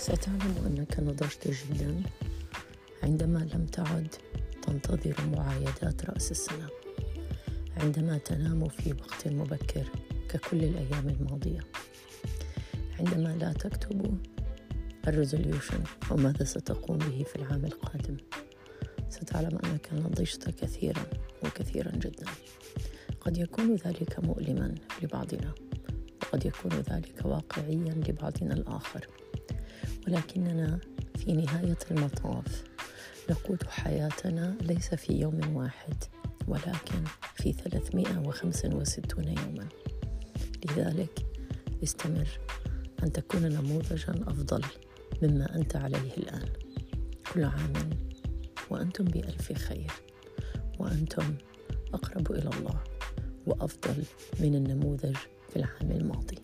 ستعلم أنك نضجت جدا عندما لم تعد تنتظر معايدات رأس السنة. عندما تنام في وقت مبكر ككل الأيام الماضية. عندما لا تكتب الريزوليوشن وماذا ستقوم به في العام القادم. ستعلم أنك نضجت كثيرا وكثيرا جدا. قد يكون ذلك مؤلما لبعضنا وقد يكون ذلك واقعيا لبعضنا الآخر. ولكننا في نهاية المطاف. نقود حياتنا ليس في يوم واحد ولكن في 365 يوما. لذلك استمر أن تكون نموذجا أفضل مما أنت عليه الآن. كل عام وأنتم بألف خير وأنتم أقرب إلى الله وأفضل من النموذج في العام الماضي.